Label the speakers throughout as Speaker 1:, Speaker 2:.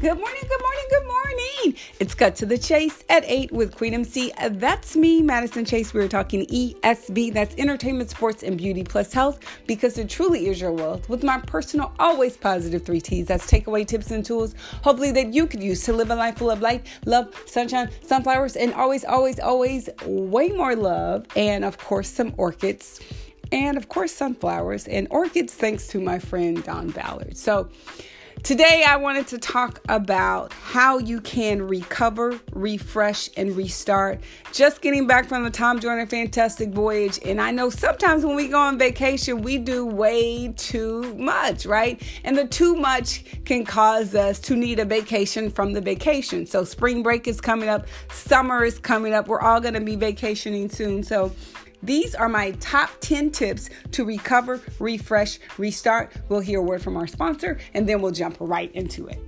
Speaker 1: Good morning, good morning, good morning. It's Cut to the Chase at 8 with Queen MC. That's me, Madison Chase. We are talking ESB, that's Entertainment, Sports, and Beauty plus Health, because it truly is your wealth. With my personal, always positive three T's, that's takeaway tips and tools, hopefully that you could use to live a life full of light, love, sunshine, sunflowers, and always, always, always way more love, and of course, some orchids and of course sunflowers and orchids thanks to my friend Don Ballard. So Today, I wanted to talk about how you can recover, refresh, and restart. Just getting back from the Tom Joyner Fantastic Voyage, and I know sometimes when we go on vacation, we do way too much, right? And the too much can cause us to need a vacation from the vacation. So, spring break is coming up, summer is coming up. We're all to be vacationing soon. So, these are my top 10 tips to recover, refresh, restart. We'll hear a word from our sponsor and then we'll jump right into it.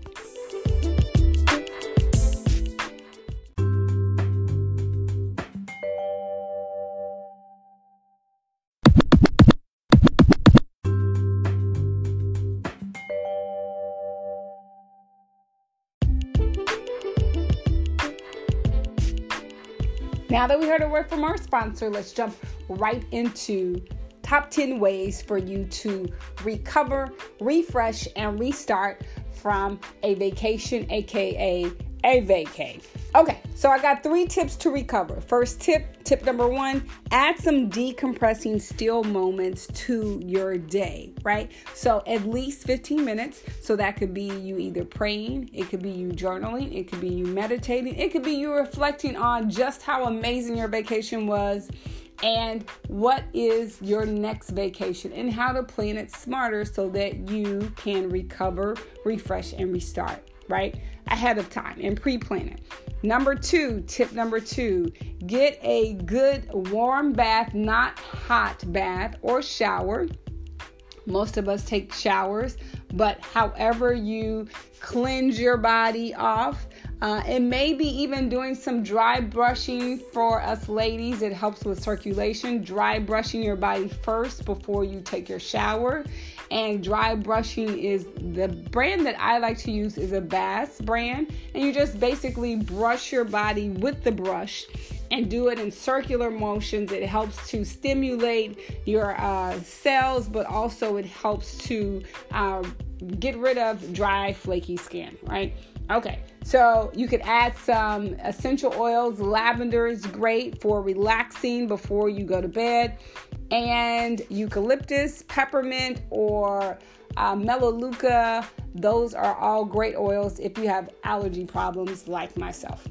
Speaker 1: Now that we heard a word from our sponsor, let's jump right into top 10 ways for you to recover, refresh, and restart from a vacation, aka a vacay. Okay, so I got three tips to recover. First tip, tip number one, add some decompressing still moments to your day, right? So at least 15 minutes. So that could be you either praying, it could be you journaling, it could be you meditating, it could be you reflecting on just how amazing your vacation was and what is your next vacation and how to plan it smarter so that you can recover, refresh, and restart right? Ahead of time and pre planning. Number two, tip number two, get a good warm bath, not hot bath or shower. Most of us take showers, but however you cleanse your body off, uh, and maybe even doing some dry brushing for us ladies. It helps with circulation. Dry brushing your body first before you take your shower. And dry brushing is the brand that I like to use is a Bass brand. And you just basically brush your body with the brush and do it in circular motions. It helps to stimulate your uh, cells, but also it helps to uh, get rid of dry, flaky skin, right? Okay, so you could add some essential oils. Lavender is great for relaxing before you go to bed, and eucalyptus, peppermint, or uh, melaleuca. Those are all great oils if you have allergy problems like myself.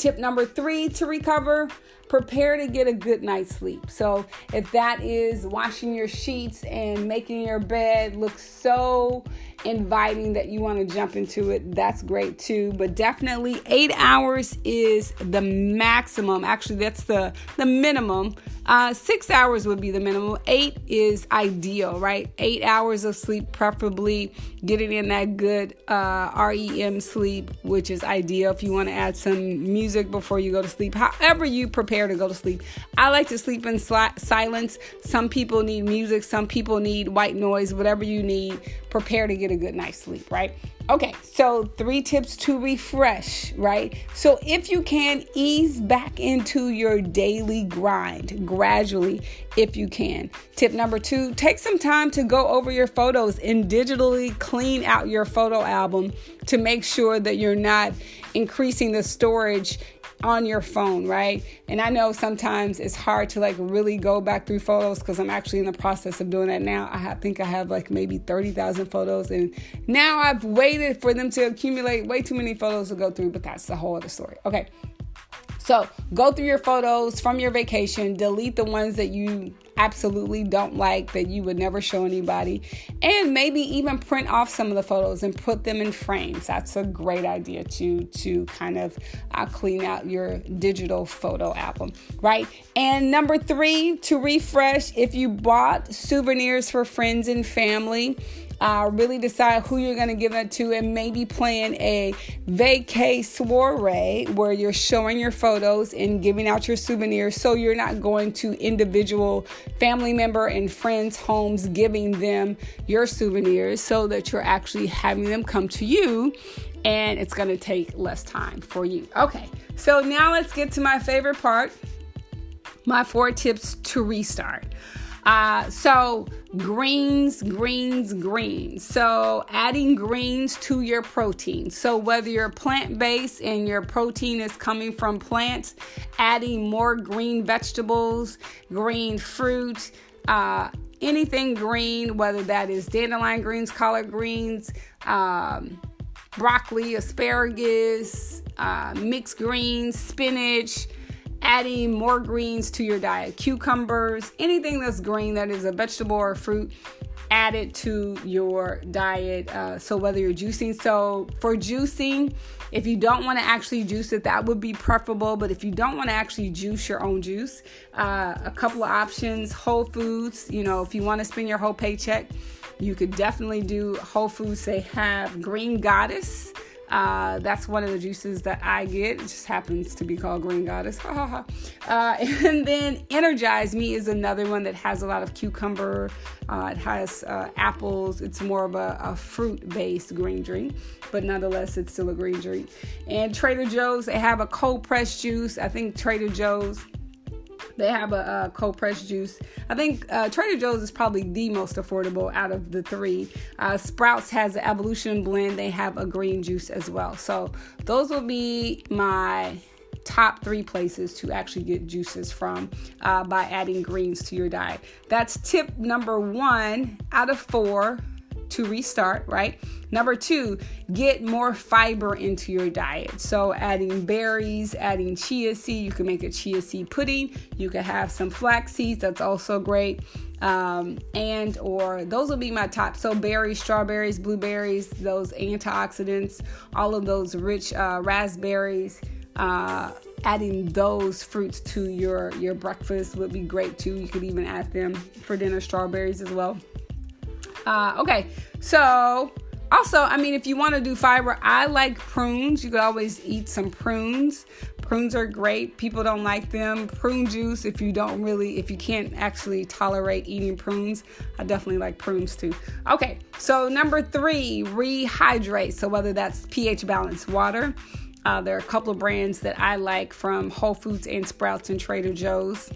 Speaker 1: Tip number three to recover prepare to get a good night's sleep. So, if that is washing your sheets and making your bed look so inviting that you want to jump into it, that's great too. But definitely 8 hours is the maximum. Actually, that's the the minimum uh, six hours would be the minimum. Eight is ideal, right? Eight hours of sleep, preferably getting in that good uh, REM sleep, which is ideal if you want to add some music before you go to sleep. However, you prepare to go to sleep. I like to sleep in silence. Some people need music, some people need white noise, whatever you need. Prepare to get a good night's sleep, right? Okay, so three tips to refresh, right? So if you can ease back into your daily grind gradually, if you can. Tip number two take some time to go over your photos and digitally clean out your photo album to make sure that you're not increasing the storage on your phone, right? And I know sometimes it's hard to like really go back through photos because I'm actually in the process of doing that now. I think I have like maybe 30,000 photos, and now I've waited for them to accumulate way too many photos to go through, but that's the whole other story. Okay. So go through your photos from your vacation, delete the ones that you absolutely don't like that you would never show anybody, and maybe even print off some of the photos and put them in frames. That's a great idea to to kind of uh, clean out your digital photo album, right? And number three, to refresh, if you bought souvenirs for friends and family uh, really decide who you're going to give that to and maybe plan a vacay soiree where you're showing your photos and giving out your souvenirs so you're not going to individual family member and friends' homes giving them your souvenirs so that you're actually having them come to you and it's going to take less time for you. Okay, so now let's get to my favorite part my four tips to restart. Uh, so, greens, greens, greens. So, adding greens to your protein. So, whether you're plant based and your protein is coming from plants, adding more green vegetables, green fruit, uh, anything green, whether that is dandelion greens, collard greens, um, broccoli, asparagus, uh, mixed greens, spinach, adding more greens to your diet, cucumbers, anything that's green that is a vegetable or fruit, add it to your diet. Uh, so whether you're juicing, so for juicing, if you don't want to actually juice it, that would be preferable. But if you don't want to actually juice your own juice, uh, a couple of options: Whole Foods. You know, if you want to spend your whole paycheck you could definitely do Whole Foods. They have Green Goddess. Uh, that's one of the juices that I get. It just happens to be called Green Goddess. uh, and then Energize Me is another one that has a lot of cucumber. Uh, it has uh, apples. It's more of a, a fruit based green drink, but nonetheless, it's still a green drink. And Trader Joe's, they have a cold pressed juice. I think Trader Joe's they have a, a cold pressed juice. I think uh, Trader Joe's is probably the most affordable out of the three. Uh, Sprouts has an Evolution blend. They have a green juice as well. So those will be my top three places to actually get juices from uh, by adding greens to your diet. That's tip number one out of four to restart, right? Number two, get more fiber into your diet. So, adding berries, adding chia seed, you can make a chia seed pudding. You can have some flax seeds, that's also great. Um, and or those will be my top. So, berries, strawberries, blueberries, those antioxidants, all of those rich uh, raspberries. Uh, adding those fruits to your your breakfast would be great too. You could even add them for dinner, strawberries as well. Uh, okay, so also, I mean, if you want to do fiber, I like prunes. You could always eat some prunes. Prunes are great. People don't like them. Prune juice, if you don't really, if you can't actually tolerate eating prunes, I definitely like prunes too. Okay, so number three, rehydrate. So whether that's pH balanced water, uh, there are a couple of brands that I like from Whole Foods and Sprouts and Trader Joe's.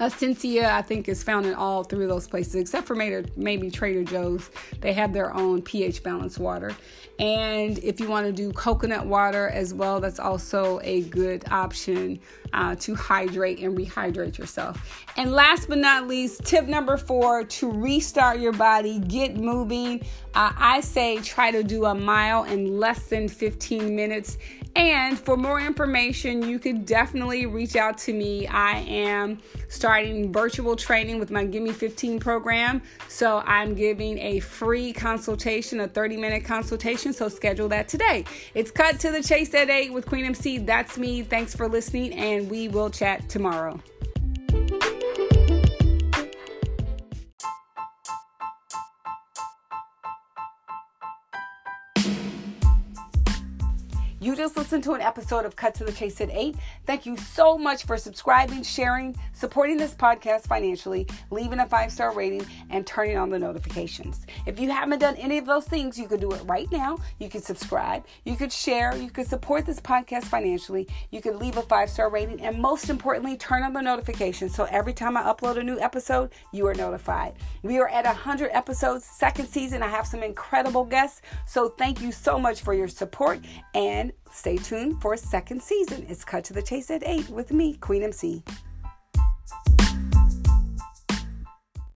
Speaker 1: Essentia, I think, is found in all three of those places, except for maybe Trader Joe's. They have their own pH balanced water. And if you want to do coconut water as well, that's also a good option uh, to hydrate and rehydrate yourself. And last but not least, tip number four to restart your body, get moving. Uh, I say try to do a mile in less than 15 minutes. And for more information, you could definitely reach out to me. I am starting virtual training with my Gimme 15 program. So I'm giving a free consultation, a 30 minute consultation. So schedule that today. It's cut to the chase at 8 with Queen MC. That's me. Thanks for listening, and we will chat tomorrow. Just listened to an episode of Cut to the Chase at 8. Thank you so much for subscribing, sharing, supporting this podcast financially, leaving a five star rating, and turning on the notifications. If you haven't done any of those things, you could do it right now. You could subscribe, you could share, you could support this podcast financially, you could leave a five star rating, and most importantly, turn on the notifications so every time I upload a new episode, you are notified. We are at 100 episodes, second season. I have some incredible guests. So thank you so much for your support and Stay tuned for a second season. It's Cut to the Chase at 8 with me, Queen MC.